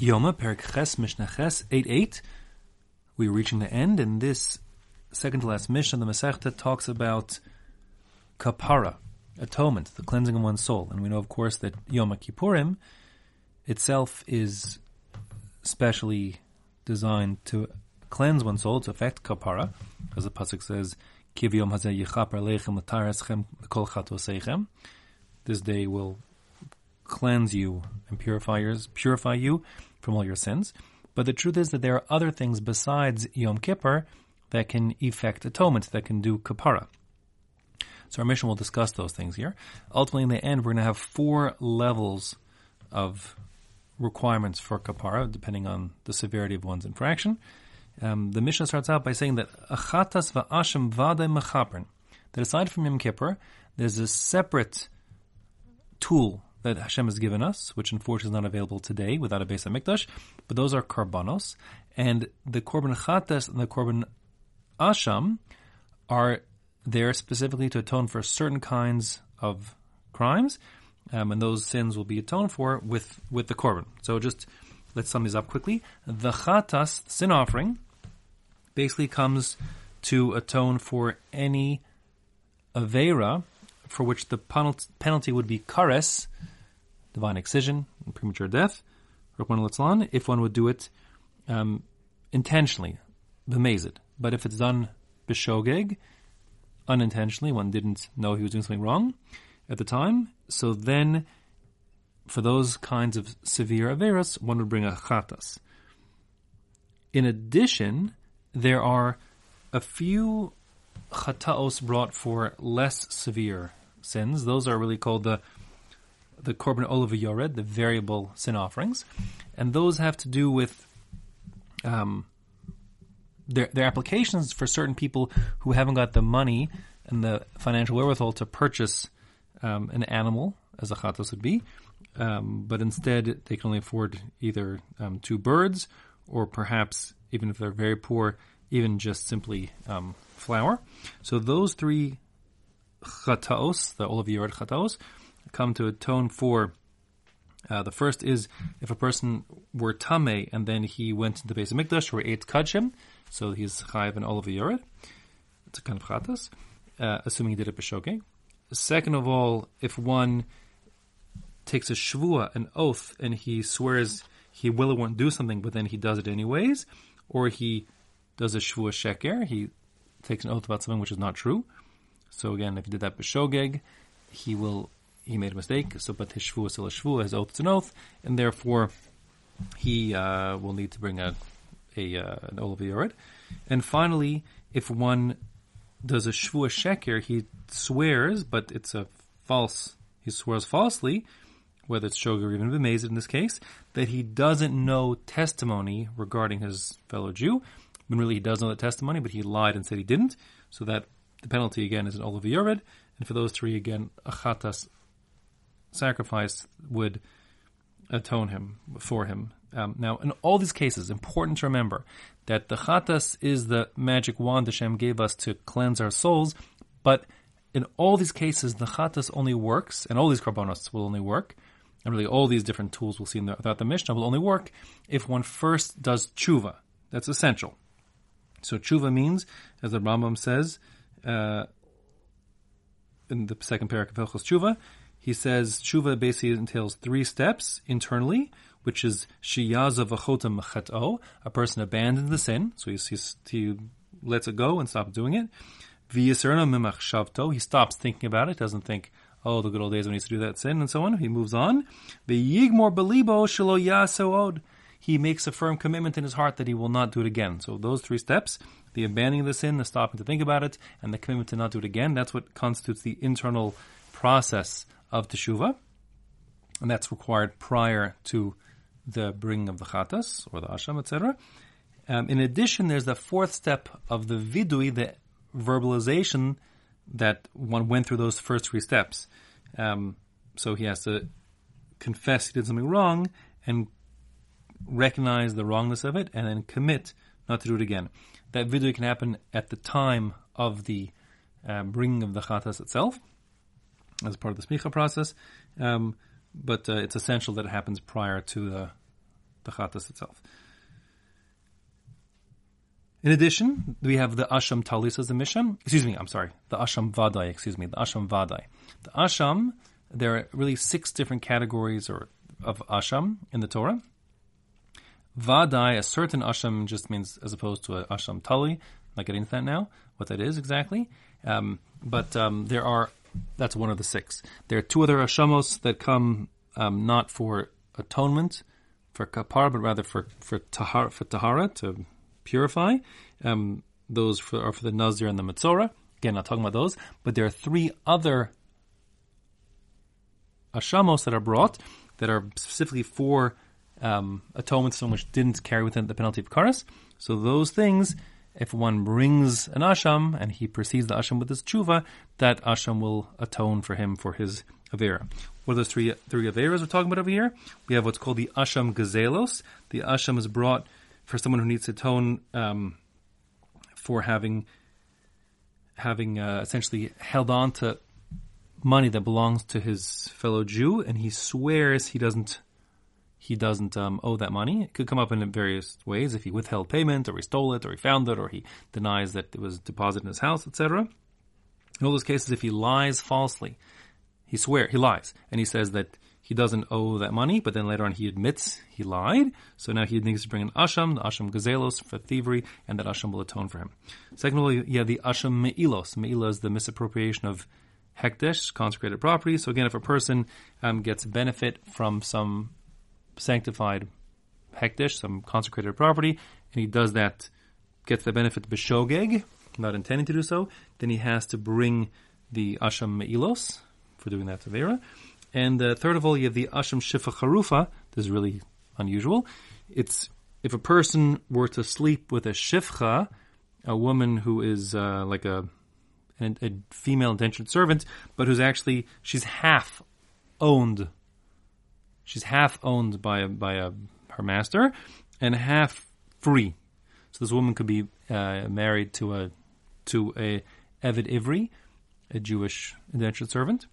Yoma, Perik Ches, Mishnah Ches, 8-8. We're reaching the end, and this second to last Mishnah, the Masechta, talks about kapara, atonement, the cleansing of one's soul. And we know, of course, that Yom Kippurim itself is specially designed to cleanse one's soul, to affect kapara, as the pasuk says, "Kiv Yom Hazeh Yichaper Lechem L'Tareschem Kol Chatosechem." This day will cleanse you and purify yours, purify you from all your sins. But the truth is that there are other things besides Yom Kippur that can effect atonement, that can do kapara. So our Mishnah will discuss those things here. Ultimately, in the end, we're going to have four levels of requirements for kapara, depending on the severity of one's infraction. Um, the Mishnah starts out by saying that achatas va'asham vade mechapern, that aside from Yom Kippur, there's a separate tool that Hashem has given us, which unfortunately is not available today without a Beis mikdash, but those are korbanos, and the korban chatas and the korban asham are there specifically to atone for certain kinds of crimes, um, and those sins will be atoned for with with the korban. So just let's sum these up quickly. The chatas sin offering basically comes to atone for any avera for which the penalty would be kares, divine excision, and premature death, if one would do it um, intentionally, b'mezid. But if it's done b'shogeg, unintentionally, one didn't know he was doing something wrong at the time, so then for those kinds of severe averas, one would bring a chatas. In addition, there are a few chataos brought for less severe sins. Those are really called the the korban olav yored, the variable sin offerings, and those have to do with um, their their applications for certain people who haven't got the money and the financial wherewithal to purchase um, an animal, as a chatos would be, um, but instead they can only afford either um, two birds or perhaps even if they're very poor, even just simply um, flour. So those three chataos, the olav yored chataos, come to atone for. Uh, the first is if a person were tame and then he went into the Beis Hamikdash or ate kachim, so he's chayiv and olav yored. It's a kind of chatas, uh, assuming he did it b'shogeg. Second of all, if one takes a shvua, an oath, and he swears he will or won't do something, but then he does it anyways, or he does a shvua sheker, he takes an oath about something which is not true. So again, if he did that b'shogeg, he will he made a mistake. So, but his shvua is still a shvua, his oath is an oath, and therefore he uh, will need to bring a a uh, an olav yored. And finally, if one does a shvua sheker, he swears, but it's a false. He swears falsely, whether it's shogeg or even b'mezid in this case, that he doesn't know testimony regarding his fellow Jew. When really he does know the testimony, but he lied and said he didn't. So that the penalty again is an olav yored. And for those three, again, a chatas sacrifice would atone him for him. Um, now, in all these cases, important to remember that the chatas is the magic wand Hashem gave us to cleanse our souls, but in all these cases, the chatas only works, and all these korbanos will only work, and really all these different tools we'll see the, throughout the Mishnah will only work if one first does tshuva. That's essential. So tshuva means, as the Rambam says uh, in the second paragraph of Hilchos Tshuva, he says tshuva basically entails three steps internally, which is shiyaza v'chota mechat'o, a person abandons the sin, so he, he lets it go and stops doing it. V'yisrna mimach he stops thinking about it, doesn't think, oh, the good old days when he used to do that sin, and so on. He moves on. V'yigmor belibo shelo yasood, he makes a firm commitment in his heart that he will not do it again. So those three steps, the abandoning the sin, the stopping to think about it, and the commitment to not do it again, that's what constitutes the internal process of teshuva, and that's required prior to the bringing of the chatas or the asham, etc. Um, in addition, there's the fourth step of the vidui, the verbalization that one went through those first three steps. Um, so he has to confess he did something wrong and recognize the wrongness of it, and then commit not to do it again. That vidui can happen at the time of the uh, bringing of the chatas itself as part of the smicha process, um, but uh, it's essential that it happens prior to the the chatas itself. In addition, we have the Asham Talis as a Mishnah. Excuse me, I'm sorry. The Asham Vadai, excuse me, the Asham Vadai. The Asham, there are really six different categories or of Asham in the Torah. Vadai, a certain Asham just means as opposed to a Asham Tali. I'm not getting into that now, what that is exactly. Um, but um, there are, that's one of the six. There are two other Ashamos that come um, not for atonement, for kapar, but rather for, for, tahar, for tahara, to purify. Um, those for, are for the Nazir and the Metzora. Again, not talking about those, but there are three other ashamos that are brought that are specifically for um, atonement, some which didn't carry within the penalty of karas. So those things, if one brings an asham and he precedes the asham with his tshuva, that asham will atone for him for his avera. What are those three three averas we're talking about over here? We have what's called the asham gazelos. The asham is brought for someone who needs to atone um, for having having uh, essentially held on to money that belongs to his fellow Jew, and he swears he doesn't he doesn't um, owe that money. It could come up in various ways if he withheld payment, or he stole it, or he found it, or he denies that it was deposited in his house, etc. In all those cases, if he lies falsely, he swear he lies, and he says that he doesn't owe that money, but then later on he admits he lied. So now he needs to bring an asham, the asham gazelos for thievery, and that asham will atone for him. Secondly, you have the asham meilos. Meila is the misappropriation of hekdesh, consecrated property. So again, if a person um, gets benefit from some sanctified hekdesh, some consecrated property, and he does that, gets the benefit b'shogeg, not intending to do so, then he has to bring the asham meilos for doing that to Vera. And uh, third of all, you have the Asham Shifa Charufa. This is really unusual. It's if a person were to sleep with a Shifcha, a woman who is uh, like a, a, a female indentured servant, but who's actually she's half owned. She's half owned by a, by a, her master, and half free. So this woman could be uh, married to a to a Eved Ivri, a Jewish indentured servant.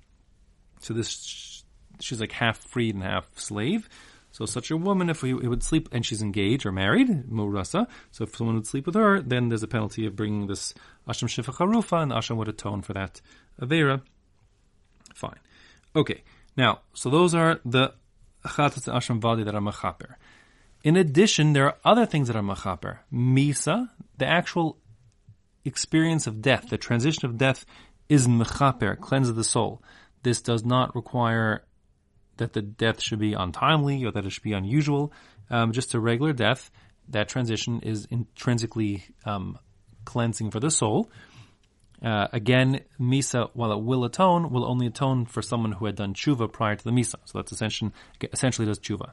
So this she's like half freed and half slave. So such a woman, if we would sleep and she's engaged or married, murasa. So if someone would sleep with her, then there's a penalty of bringing this asham shifa charufa, and asham would atone for that avera. Fine. Okay. Now, so those are the In addition, there are other things that are machaper. Misa, the actual experience of death, the transition of death, is mechaper, cleanses the soul. This does not require that the death should be untimely or that it should be unusual. Um, just a regular death, that transition is intrinsically um, cleansing for the soul. Uh, again, Misa, while it will atone, will only atone for someone who had done tshuva prior to the Misa. So that's essentially, essentially does tshuva.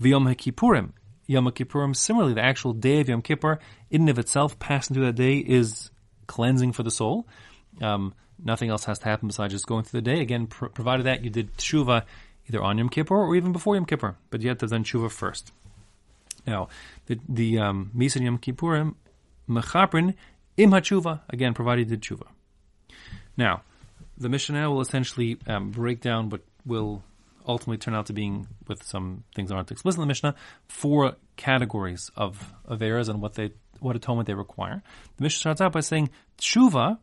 V'yom HaKippurim. Yom Kippurim, similarly, the actual day of Yom Kippur, in and of itself, passing through that day is cleansing for the soul. Um, nothing else has to happen besides just going through the day. Again, pr- provided that you did tshuva either on Yom Kippur or even before Yom Kippur, but you have to then tshuva first. Now, the the um, Misa Yom Kippurim mechaprin im hatshuva again, provided the tshuva. Now, the Mishnah will essentially um, break down what will ultimately turn out to being, with some things that aren't explicit in the Mishnah, four categories of averas and what they what atonement they require. The Mishnah starts out by saying tshuva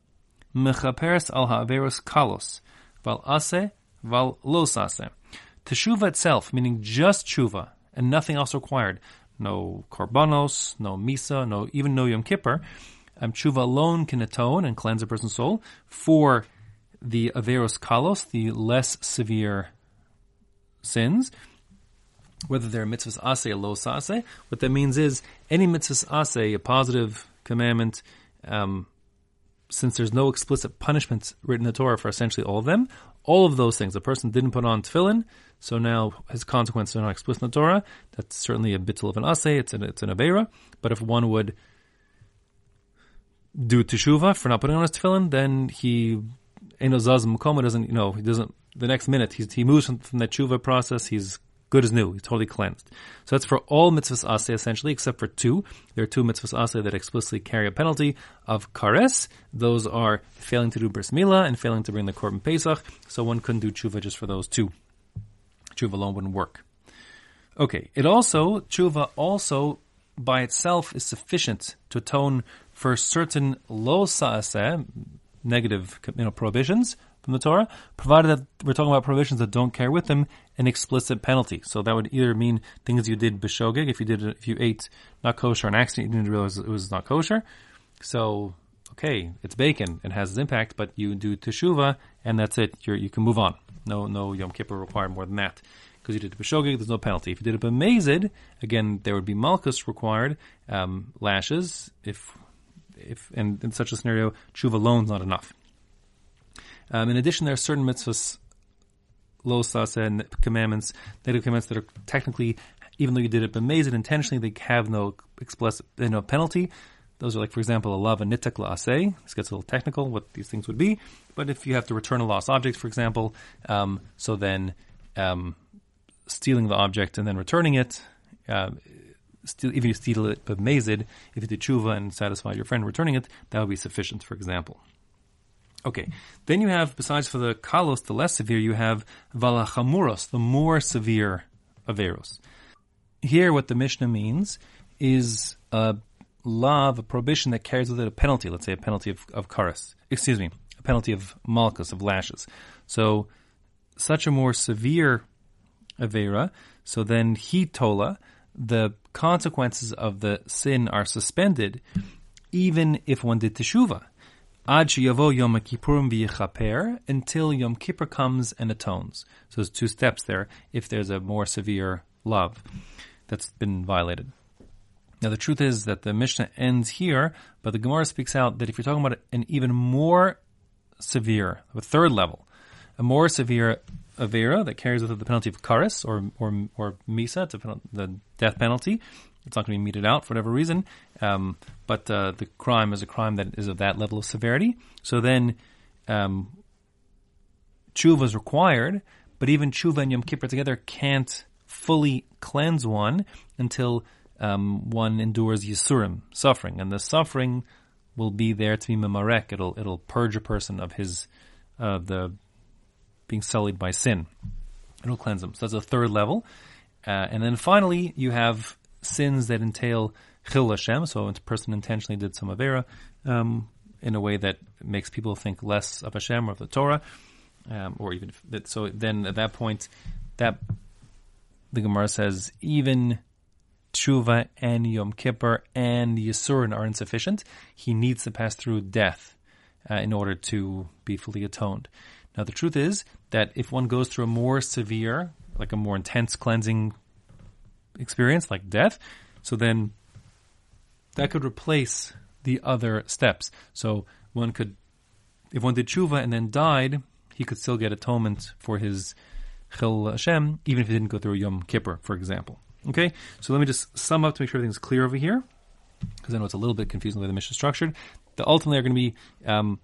mechaperes al ha'averos kalos val ase val los ase. Teshuva itself, meaning just tshuva and nothing else required. No korbanos, no misa, no even no yom kippur. Um, tshuva alone can atone and cleanse a person's soul for the averos kalos, the less severe sins, whether they're mitzvahs ase or los ase. What that means is any mitzvahs ase, a positive commandment, um, since there's no explicit punishments written in the Torah for essentially all of them, all of those things, the person didn't put on tefillin, so now his consequences are not explicit in the Torah. That's certainly a bittul of an asay. It's an it's an avera. But if one would do teshuva for not putting on his tefillin, then he enozaz mukoma doesn't you know he doesn't the next minute he moves from, from that teshuva process. He's good as new. He's totally cleansed. So that's for all mitzvahs asay essentially, except for two. There are two mitzvahs asay that explicitly carry a penalty of kares. Those are failing to do bris milah and failing to bring the korban pesach. So one couldn't do tshuva just for those two. Tshuva alone wouldn't work. Okay, it also, tshuva also by itself is sufficient to atone for certain lo sa'aseh, negative you know, prohibitions from the Torah, provided that we're talking about prohibitions that don't carry with them an explicit penalty. So that would either mean things you did b'shogeg, if you did if you ate not kosher on accident, you didn't realize it was not kosher. So okay, it's bacon, it has its impact, but you do teshuva, and that's it. You're, you can move on. No, no Yom Kippur required more than that. Because you did it b'shogeg, there's no penalty. If you did it b'mezid, again, there would be malchus required, um, lashes, if, if, and in such a scenario, tshuva alone is not enough. Um, in addition, there are certain mitzvahs, lo and commandments, negative commandments that are technically, even though you did it b'mezid intentionally, they have no explicit, no penalty. Those are like, for example, a lava nitak la'aseh. This gets a little technical, what these things would be. But if you have to return a lost object, for example, um, so then um, stealing the object and then returning it, uh, still, if you steal it but mazid, if you do tshuva and satisfy your friend returning it, that would be sufficient, for example. Okay, then you have, besides for the kalos, the less severe, you have valachamuros, the more severe averos. Here, what the Mishnah means is a law a prohibition that carries with it a penalty, let's say a penalty of, of karas, excuse me, a penalty of malchus, of lashes. So, such a more severe avera, so then he tola, the consequences of the sin are suspended, even if one did teshuva. Ad yavo Yom Kippurim v'yichaper, until Yom Kippur comes and atones. So there's two steps there, if there's a more severe love that's been violated. Now, the truth is that the Mishnah ends here, but the Gemara speaks out that if you're talking about an even more severe, a third level, a more severe avera that carries with it the penalty of karis or or or misa, it's penalty, the death penalty. It's not going to be meted out for whatever reason, um, but uh, the crime is a crime that is of that level of severity. So then, um, tshuva is required, but even tshuva and Yom Kippur together can't fully cleanse one until um, one endures yisurim, suffering, and the suffering will be there to be memarek. It'll it'll purge a person of his uh, the being sullied by sin. It'll cleanse them. So that's a third level, uh, and then finally you have sins that entail chil Hashem. So a person intentionally did some avera um, in a way that makes people think less of Hashem or of the Torah, um, or even that. So then at that point, that the Gemara says even Tshuva and Yom Kippur and Yisurin are insufficient. He needs to pass through death uh, in order to be fully atoned. Now, the truth is that if one goes through a more severe, like a more intense cleansing experience, like death, so then that could replace the other steps. So one could, if one did tshuva and then died, he could still get atonement for his chil Hashem, even if he didn't go through Yom Kippur, for example. Okay, so let me just sum up to make sure everything's clear over here, because I know it's a little bit confusing the way the Mishnah is structured. The ultimately are going to be um,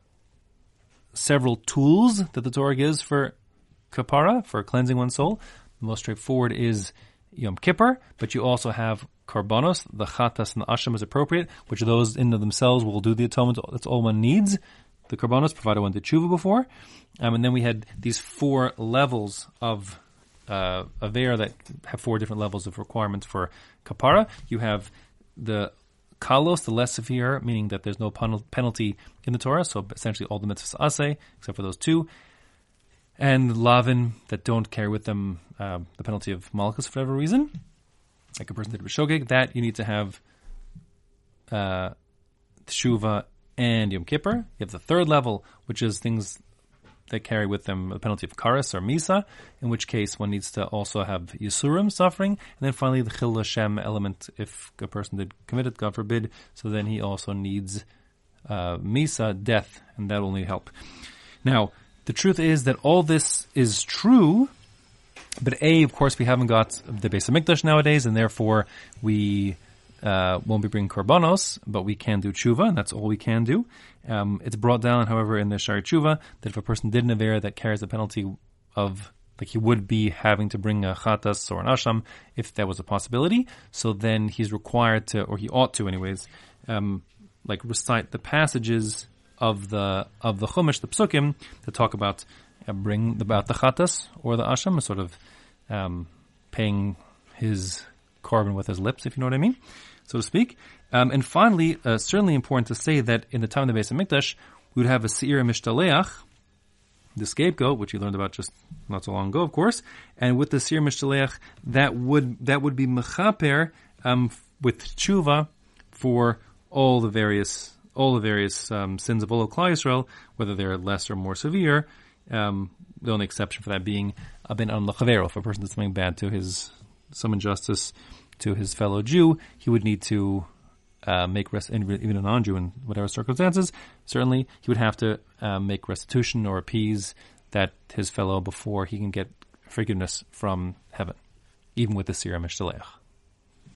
several tools that the Torah gives for kapara, for cleansing one's soul. The most straightforward is Yom Kippur, but you also have karbanos, the chatas and the asham is appropriate, which those in themselves will do the atonement. That's all one needs. The karbanos, provided one did tshuva before. Um, and then we had these four levels of uh, Avera that have four different levels of requirements for kapara. You have the kalos, the less severe, meaning that there's no penalty in the Torah, so essentially all the mitzvahs aseh, except for those two. And lavin that don't carry with them uh, the penalty of malchus for whatever reason, like a person did shogeg. that you need to have uh, teshuva and Yom Kippur. You have the third level, which is things that carry with them the penalty of karas or misa, in which case one needs to also have yisurim suffering, and then finally the chil Hashem element if a person did commit it, God forbid, so then he also needs uh, misa, death, and that will only help. Now, the truth is that all this is true, but A, of course, we haven't got the Beis Hamikdash nowadays, and therefore we uh, won't be bringing korbanos, but we can do tshuva, and that's all we can do. Um, it's brought down, however, in the Sha'arei Tshuva that if a person did an Avera that carries the penalty of like he would be having to bring a chatas or an asham if that was a possibility. So then he's required to, or he ought to, anyways, um, like recite the passages of the of the chumash, the psukim, that talk about uh, bring about the chatas or the asham, sort of um, paying his korban with his lips, if you know what I mean, so to speak. Um, and finally, uh, certainly important to say that in the time of the Beis Hamikdash, we would have a Seir Mishtaleach, the scapegoat, which you learned about just not so long ago, of course, and with the Seir Mishtaleach, that would that would be mechaper um, with tshuva for all the various all the various um, sins of all Klal Yisrael, whether they're less or more severe. Um, the only exception for that being a bin on. If a person did something bad to his some injustice to his fellow Jew, he would need to uh, make rest, even a non-Jew in whatever circumstances. Certainly, he would have to uh, make restitution or appease that his fellow before he can get forgiveness from heaven, even with the Sira Mishdaleach.